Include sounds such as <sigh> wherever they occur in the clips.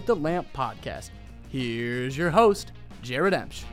Light the Lamp podcast. Here's your host, Jared Emch.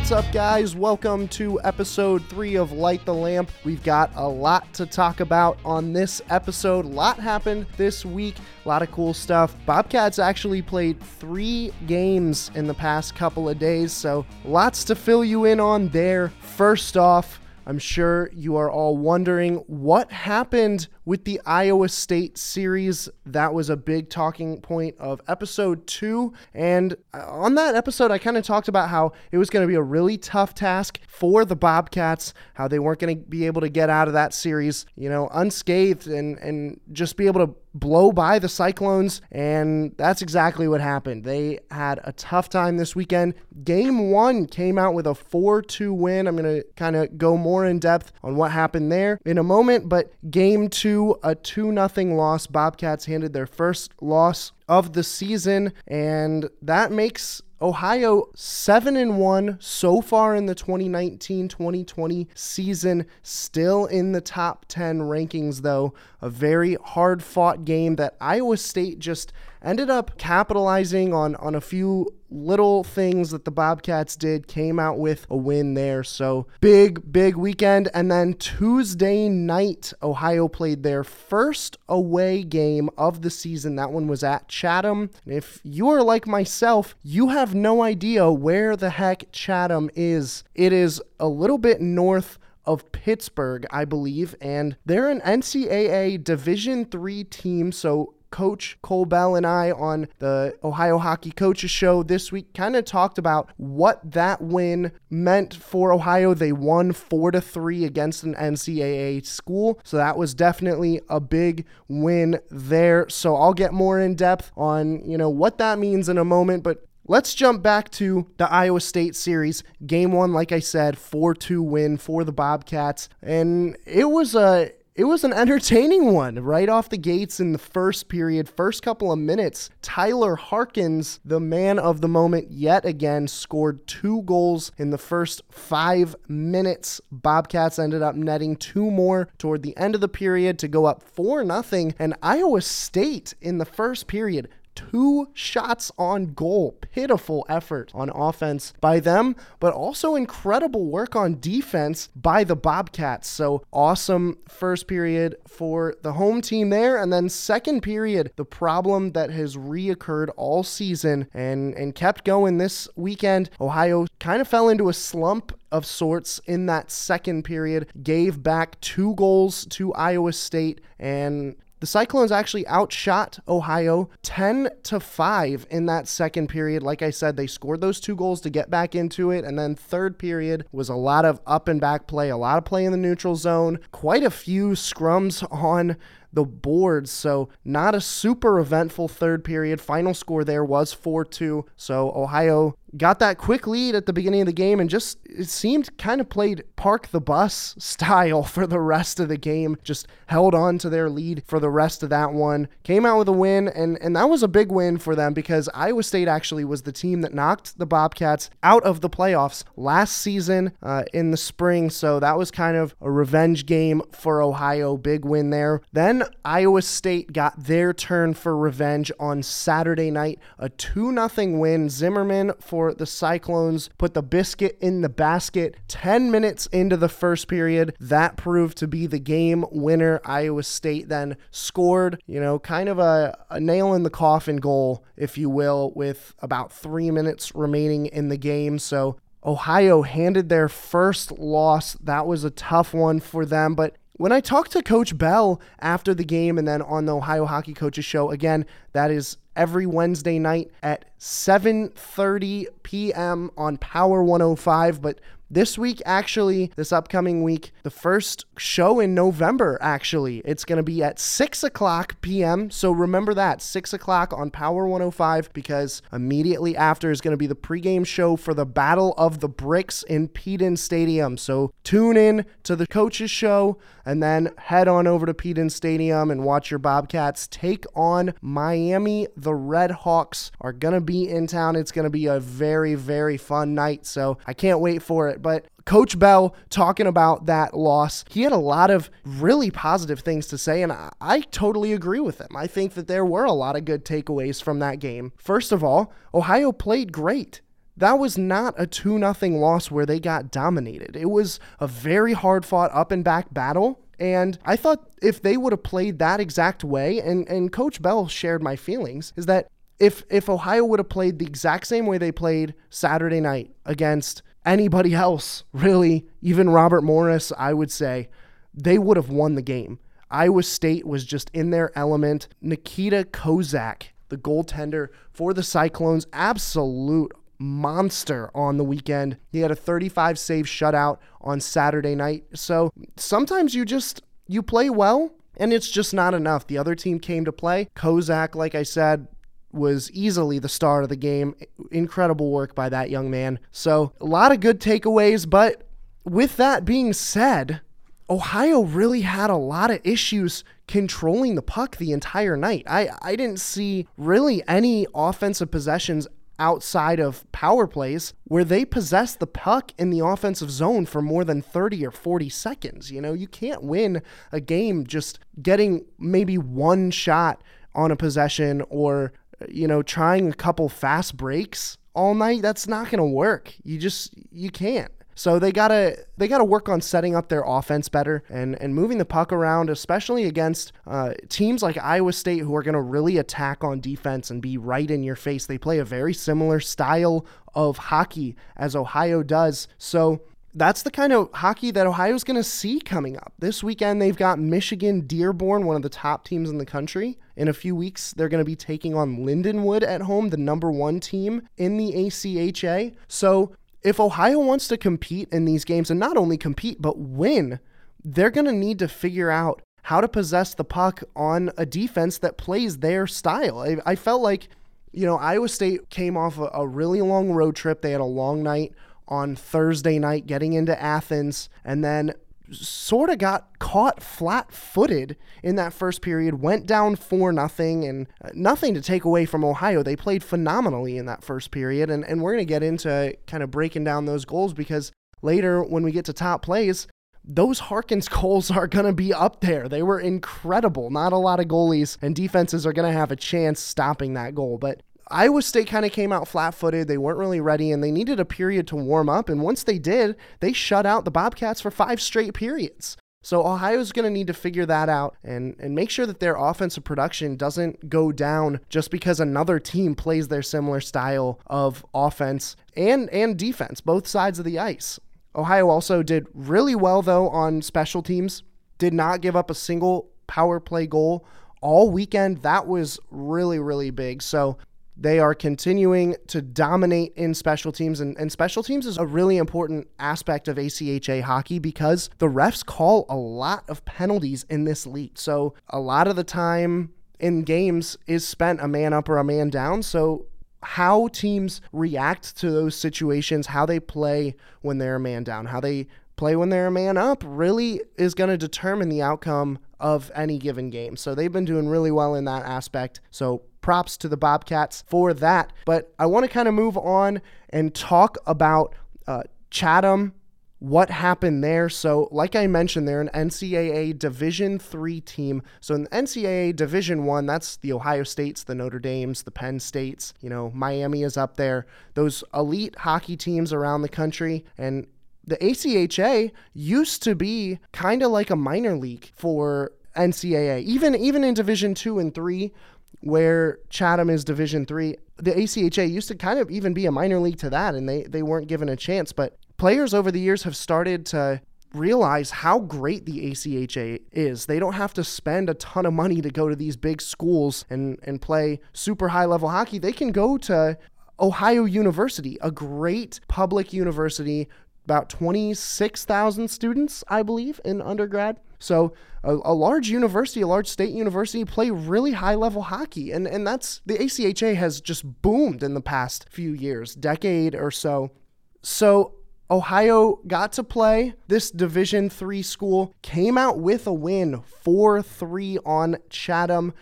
What's up, guys? Welcome to episode three of Light the Lamp. We've got a lot to talk about on this episode. A lot happened this week, a lot of cool stuff. Bobcats actually played three games in the past couple of days, so lots to fill you in on there. First off, I'm sure you are all wondering what happened with the Iowa State series. That was a big talking point of episode two. And uh, on that episode, I kind of talked about how it was going to be a really tough task for the Bobcats, how they weren't going to be able to get out of that series, you know, unscathed and, and just be able to blow by the Cyclones, and that's exactly what happened. They had a tough time this weekend. Game one came out with a 4 2 win. I'm going to kind of go more in depth on what happened there in a moment, but game two, a 2 0 loss. Bobcats handed their first loss of the season, and that makes Ohio 7 and 1 so far in the 2019-2020 season, still in the top 10 rankings though. A very hard-fought game that Iowa State just ended up capitalizing on on a few little things that the Bobcats did, came out with a win there. So big, big weekend. And then Tuesday night, Ohio played their first away game of the season. That one was at Chatham. If you are like myself, you have no idea where the heck Chatham is. It is a little bit north of Pittsburgh, I believe, and they're an NCAA Division 3 team, so Coach Cole Bell and I on the Ohio Hockey Coaches Show this week kind of talked about what that win meant for Ohio. They won four to three against an NCAA school, so that was definitely a big win there. So I'll get more in depth on you know what that means in a moment, but Let's jump back to the Iowa State series. Game one, like I said, 4 2 win for the Bobcats. And it was a it was an entertaining one right off the gates in the first period, first couple of minutes. Tyler Harkins, the man of the moment, yet again scored two goals in the first five minutes. Bobcats ended up netting two more toward the end of the period to go up 4 0. And Iowa State in the first period two shots on goal. Pitiful effort on offense by them, but also incredible work on defense by the Bobcats. So awesome first period for the home team there. And then second period, the problem that has reoccurred all season and, and kept going this weekend. Ohio kind of fell into a slump of sorts in that second period, gave back two goals to Iowa State, and the Cyclones actually outshot Ohio 10 to 5 in that second period. Like I said, they scored those two goals to get back into it. And then third period was a lot of up and back play, a lot of play in the neutral zone, quite a few scrums on the boards. So, not a super eventful third period. Final score there was 4 2. So, Ohio got that quick lead at the beginning of the game and just it seemed kind of played park the bus <laughs> style for the rest of the game. Just held on to their lead for the rest of that one. Came out with a win and and that was a big win for them because Iowa State actually was the team that knocked the Bobcats out of the playoffs last season uh, in the spring. So that was kind of a revenge game for Ohio. Big win there. Then Iowa State got their turn for revenge on Saturday night. A 2-0 win. Zimmerman for for the Cyclones, put the biscuit in the basket 10 minutes into the first period. That proved to be the game winner. Iowa State then scored, you know, kind of a, a nail in the coffin goal, if you will, with about three minutes remaining in the game. So Ohio handed their first loss. That was a tough one for them, but when I talked to Coach Bell after the game and then on the Ohio Hockey Coaches Show, again, that is every Wednesday night at 7:30 p.m. on Power 105, but this week, actually, this upcoming week, the first show in November, actually, it's going to be at 6 o'clock p.m. So remember that, 6 o'clock on Power 105, because immediately after is going to be the pregame show for the Battle of the Bricks in Peden Stadium. So tune in to the coaches show and then head on over to Peden Stadium and watch your Bobcats take on Miami. The Red Hawks are going to be in town. It's going to be a very, very fun night. So I can't wait for it But Coach Bell talking about that loss, he had a lot of really positive things to say, and I, I, totally agree with him. I think that there were a lot of good takeaways from that game. First of all, Ohio played great. That was not a 2 0 loss where they got dominated. It was a very hard fought up and back battle. And I thought if they would have played that exact way, and, and Coach Bell shared my feelings, is that if if Ohio would have played the exact same way they played Saturday night against anybody else, really, even Robert Morris, I would say, they would have won the game. Iowa State was just in their element. Nikita Kozak, the goaltender for the Cyclones, absolute monster on the weekend. He had a 35 save shutout on Saturday night. So sometimes you just you play well and it's just not enough. The other team came to play. Kozak, like I said, was easily the star of the game. Incredible work by that young man. So, a lot of good takeaways, but with that being said, Ohio really had a lot of issues controlling the puck the entire night. I, I didn't see really any offensive possessions outside of power plays where they possess the puck in the offensive zone for more than 30 or 40 seconds. You know, you can't win a game just getting maybe one shot on a possession or you know, trying a couple fast breaks all night, that's not going to work. You just you can't. So they gotta they gotta work on setting up their offense better and and moving the puck around, especially against uh, teams like Iowa State who are gonna really attack on defense and be right in your face. They play a very similar style of hockey as Ohio does. So that's the kind of hockey that Ohio's going to see coming up. This weekend, they've got Michigan Dearborn, one of the top teams in the country. In a few weeks, they're going to be taking on Lindenwood at home, the number one team in the ACHA. So, if Ohio wants to compete in these games and not only compete, but win, they're going to need to figure out how to possess the puck on a defense that plays their style. I, I felt like, you know, Iowa State came off a, a really long road trip. They had a long night on Thursday night getting into Athens and then sort of got caught flat-footed in that first period went down 4 nothing and uh, nothing to take away from Ohio they played phenomenally in that first period and, and we're going to get into kind of breaking down those goals because later when we get to top plays those Harkins <laughs> goals are going to be up there. They were incredible. Not a lot of goalies and defenses are going to have a chance stopping that goal. But Iowa State kind of came out flat footed. They weren't really ready and they needed a period to warm up. And once they did, they shut out the Bobcats for five straight periods. So Ohio's going to need to figure that out and, and make sure that their offensive production doesn't go down just because another team plays their similar style of offense and, and defense, both sides of the ice. Ohio also did really well, though, on special teams, did not give up a single power play goal all weekend. That was really, really big. So they are continuing to dominate in special teams, and, and, special teams is a really important aspect of ACHA hockey because the refs call a lot of penalties in this league. So a lot of the time in games is spent a man up or a man down. So how teams react to those situations, how they play when they're a man down, how they play when they're a man up really is going to determine the outcome of any given game. So they've been doing really well in that aspect. So props to the Bobcats for that. But I want to kind of move on and talk about uh, Chatham what happened there. So, like I mentioned, they're an NCAA Division three team. So in NCAA Division one, that's the Ohio States, the Notre Dames, the Penn States. You know, Miami is up there. Those elite hockey teams around the country, and the ACHA used to be kind of like a minor league for NCAA. Even even in Division two and three, where Chatham is Division three, the ACHA used to kind of even be a minor league to that, and they they weren't given a chance. But players over the years have started to realize how great the ACHA is. They don't have to spend a ton of money to go to these big schools and and play super high level hockey. They can go to Ohio University, a great public university, about 26,000 students, I believe, in undergrad. So a, a, large university, a large state university, play really high level hockey, and and that's the ACHA has just boomed in the past few years, decade or so. So Ohio got to play this Division 3 school, came out with a win 4-3 on Chatham.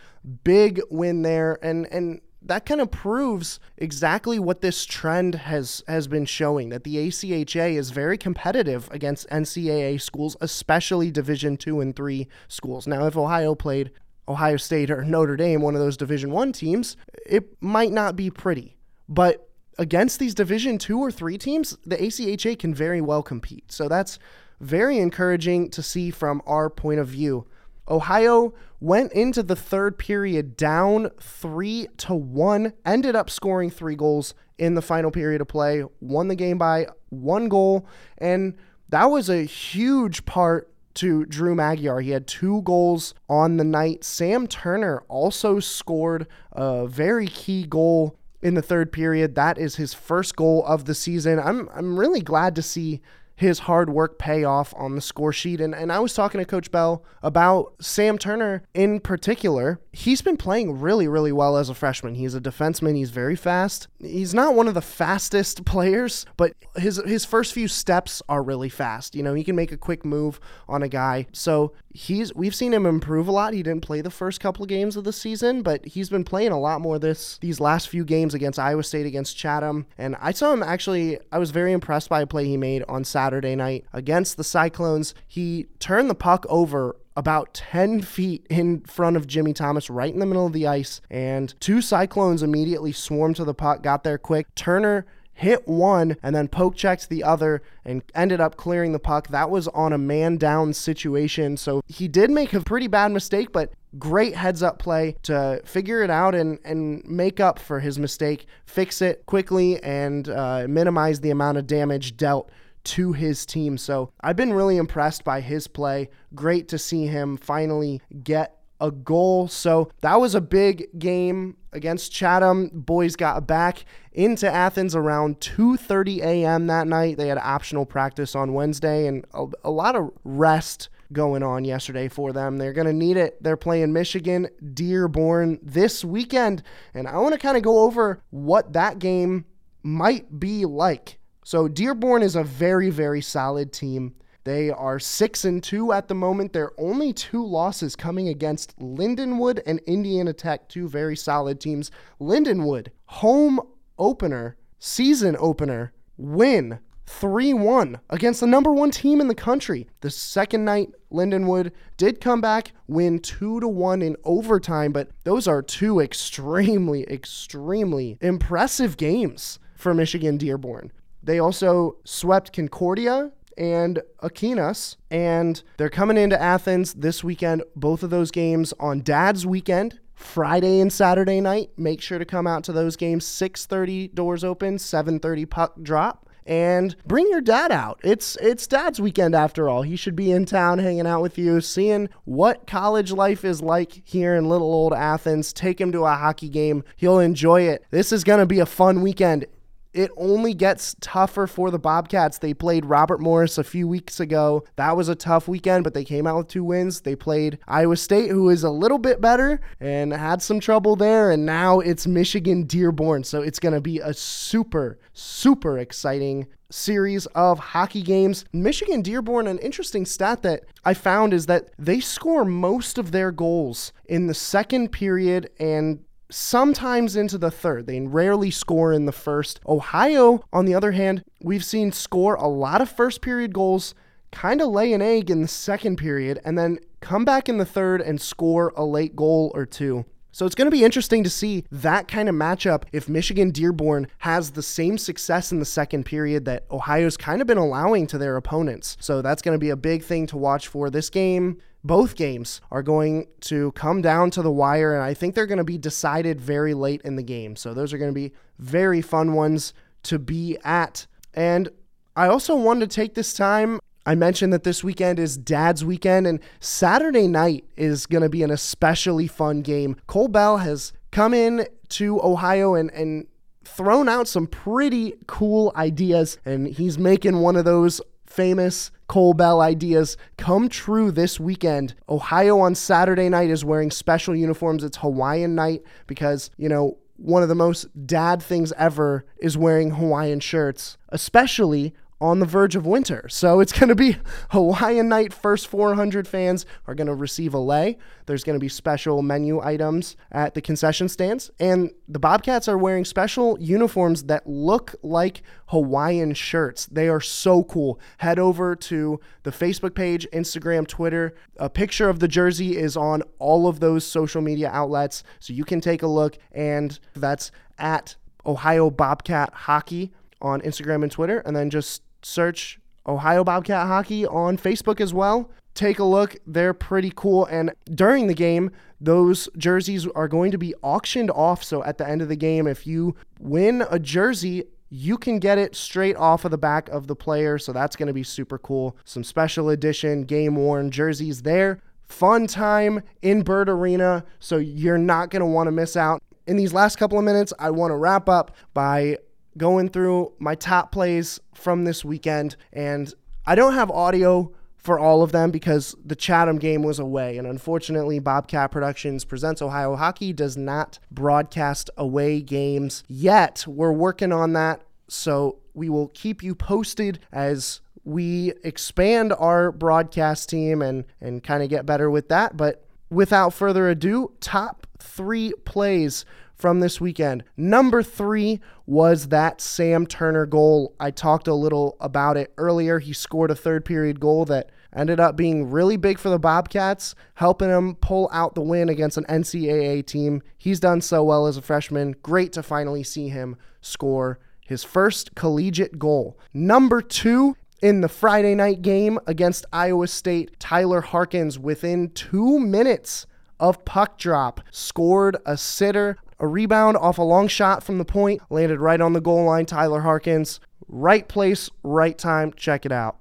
Big win there and and that kind of proves exactly what this trend has has been showing that the ACHA is very competitive against NCAA schools, especially Division 2 and 3 schools. Now, if Ohio played Ohio State or Notre Dame, one of those Division 1 teams, it might not be pretty. But against these Division 2 or 3 teams, the ACHA can very well compete. So that's very encouraging to see from our point of view. Ohio went into the third period down 3 to 1, ended up scoring 3 goals in the final period of play, won the game by 1 goal, and that was a huge part to Drew Magyar. He had two goals on the night. Sam Turner also scored a very key goal in the third period. That is his first goal of the season. I'm I'm really glad to see his hard work pay off on the score sheet. And, and I was talking to Coach Bell about Sam Turner in particular. He's been playing really, really well as a freshman. He's a defenseman. He's very fast. He's not one of the fastest <laughs> players, but his his first few steps are really fast. You know, he can make a quick move on a guy. So he's we've seen him improve a lot. He didn't play the first couple of games of the season, but he's been playing a lot more this these last few games against Iowa State, against Chatham. And I saw him actually I was very impressed by a play he made on Saturday night against the Cyclones. He turned the puck over about 10 feet in front of Jimmy Thomas, right in the middle of the ice. And two Cyclones immediately swarmed to the puck, got there quick. Turner hit one and then poke checked the other and ended up clearing the puck. That was on a man down situation. So he did make a pretty bad mistake, but great heads up play to figure it out and, and make up for his mistake, fix it quickly, and uh, minimize the amount of damage dealt to his team. So I've been really impressed by his play. Great to see him finally get a goal. So that was a big game against Chatham. Boys got back into Athens around 2:30 a.m. that night. They had optional practice on Wednesday and a, a lot of rest going on yesterday for them. They're going to need it. They're playing Michigan Dearborn this weekend, and I want to kind of go over what that game might be like. So Dearborn is a very very solid team. They are 6 and 2 at the moment. Their only two losses coming against Lindenwood and Indiana Tech, two very solid teams. Lindenwood, home opener, season opener, win 3 1 against the number one team in the country. The second night, Lindenwood did come back, win 2 to 1 in overtime, but those are two <laughs> extremely, extremely impressive games for Michigan Dearborn. They also swept Concordia and Aquinas, and they're coming into Athens this weekend. Both of those games on Dad's weekend, Friday and Saturday night. Make sure to come out to those games. 6:30 doors open, 7:30 puck drop. And bring your dad out. It's it's dad's weekend after all. He should be in town hanging out with you, seeing what college life is like here in little old Athens. Take him to a hockey game. He'll enjoy it. This is going to be a fun weekend it only gets tougher for the Bobcats. They played Robert Morris a few weeks ago. That was a tough weekend, but they came out with two wins. They played Iowa State, who is a little bit better and had some trouble there. And now it's Michigan Dearborn. So it's going to be a super, super exciting series of hockey games. Michigan Dearborn, an interesting stat that I found is that they score most of their goals in the second period and sometimes into the third. They rarely score in the first. Ohio, on the other hand, we've seen score a lot of first period goals, kind of lay an egg in the second period, and then come back in the third and score a late goal or two. So it's going to be interesting to see that kind of matchup if Michigan Dearborn has the same success in the second period that Ohio's kind of been allowing to their opponents. So that's going to be a big thing to watch for this game both games are going to come down to the wire, and I think they're going to be decided very late in the game. So those are going to be very fun ones to be at. And I also wanted to take this time. I mentioned that this weekend is Dad's weekend, and Saturday night is going to be an especially fun game. Cole Bell has come in to Ohio and, and thrown out some pretty cool ideas, and he's making one of those famous Cole Bell ideas come true this weekend. Ohio on Saturday night is wearing special uniforms. It's Hawaiian night because, you know, one of the most dad things ever is wearing Hawaiian shirts, especially on the verge of winter. So it's going to be <laughs> Hawaiian night. First 400 fans are going to receive a lei. There's going to be special menu items at the concession stands. And the Bobcats are wearing special uniforms that look like Hawaiian shirts. They are so cool. Head over to the Facebook page, Instagram, Twitter. A picture of the jersey is on all of those social media outlets. So you can take a look. And that's at Ohio Bobcat Hockey on Instagram and Twitter, and then just search Ohio Bobcat Hockey on Facebook as well. Take a look. They're pretty cool. And during the game, those jerseys are going to be auctioned off. So at the end of the game, if you win a jersey, you can get it straight off of the back of the player. So that's going to be super cool. Some special edition game worn jerseys there. Fun time in Bird Arena. So you're not going to want to miss out. In these last couple of minutes, I want to wrap up by going through my top plays from this weekend. And I don't have audio for all of them because the Chatham game was away. And unfortunately, Bobcat Productions Presents Ohio Hockey does not broadcast away games yet. We're working on that. So we will keep you posted as we expand our broadcast team and, and kind of get better with that. But without further ado, top three plays from this weekend. Number three was that Sam Turner goal. I talked a little about it earlier. He scored a third period goal that ended up being really big for the Bobcats, helping him pull out the win against an NCAA team. He's done so well as a freshman. Great to finally see him score his first collegiate goal. Number two in the Friday night game against Iowa State, Tyler Harkins, within two minutes of puck drop, scored a sitter. A rebound off a long shot from the point, landed right on the goal line. Tyler Harkins, right place, right time. Check it out.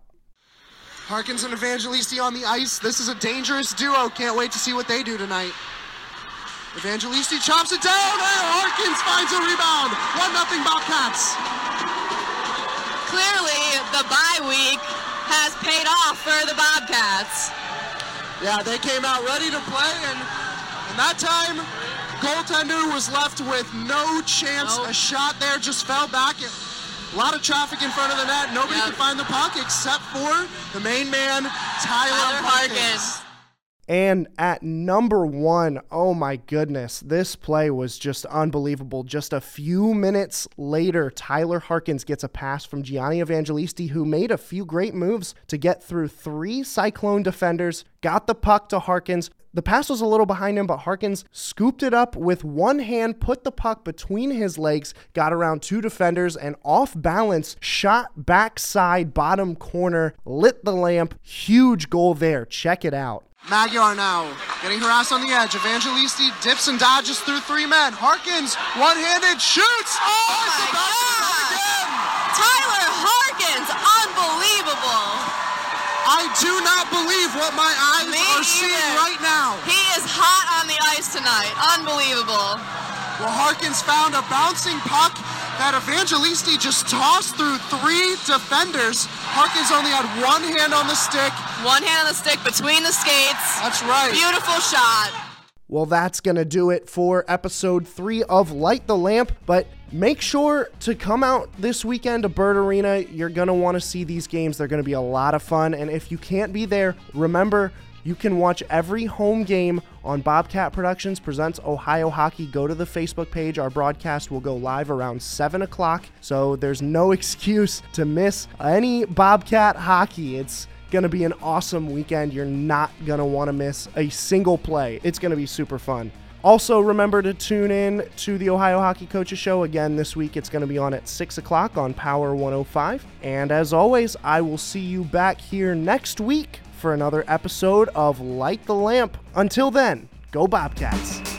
Harkins and Evangelisti on the ice. This is a dangerous duo. Can't wait to see what they do tonight. Evangelisti chops it down, and Harkins finds a rebound. 1 nothing Bobcats. Clearly, the bye week has paid off for the Bobcats. Yeah, they came out ready to play, and, and that time Goaltender was left with no chance. Nope. A shot there just fell back. A lot of traffic in front of the net. Nobody yep. could find the puck except for the main man, Tyler, Tyler Harkins. And at number one, oh my goodness, this play was just unbelievable. Just a few minutes later, Tyler Harkins gets a pass from Gianni Evangelisti, who made a few great moves to get through three Cyclone defenders, got the puck to Harkins, the pass was a little behind him, but Harkins scooped it up with one hand, put the puck between his legs, got around two defenders, and off balance, shot backside bottom corner, lit the lamp. Huge goal there. Check it out. Magyar now getting harassed on the edge. Evangelisti dips and dodges through three men. Harkins one handed shoots. Oh, oh my God! Tyler Harkins, unbelievable. I do not believe what my eyes Me are either. seeing right now. He is hot on the ice tonight. Unbelievable. Well, Harkins found a bouncing puck that Evangelisti just tossed through three defenders. Harkins only had one hand on the stick. One hand on the stick between the skates. That's right. Beautiful shot. Well, that's going to do it for episode three of Light the Lamp. But make sure to come out this weekend to Bird Arena. You're going to want to see these games. They're going to be a lot of fun. And if you can't be there, remember you can watch every home game on Bobcat Productions Presents Ohio Hockey. Go to the Facebook page. Our broadcast will go live around 7 o'clock. So there's no <laughs> excuse to miss any Bobcat hockey. It's going to be an awesome weekend. You're not going to want to miss a single play. It's going to be super fun. Also, remember to tune in to the Ohio Hockey Coaches Show again this week. It's going to be on at 6 o'clock on Power 105. And as always, I will see you back here next week for another episode of Light the Lamp. Until then, go Bobcats.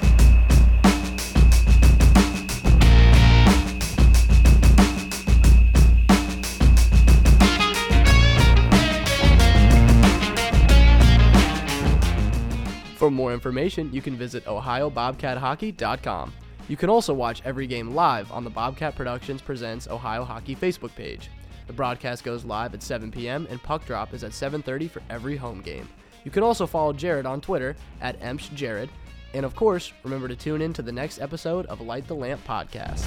For more information, you can visit OhioBobcatHockey.com. You can also watch every game live on the Bobcat Productions Presents Ohio Hockey Facebook page. The broadcast goes live at 7 p.m. and puck drop is at 7:30 for every home game. You can also follow Jared on Twitter at EmpsJared. And of course, remember to tune in to the next episode of Light the Lamp podcast.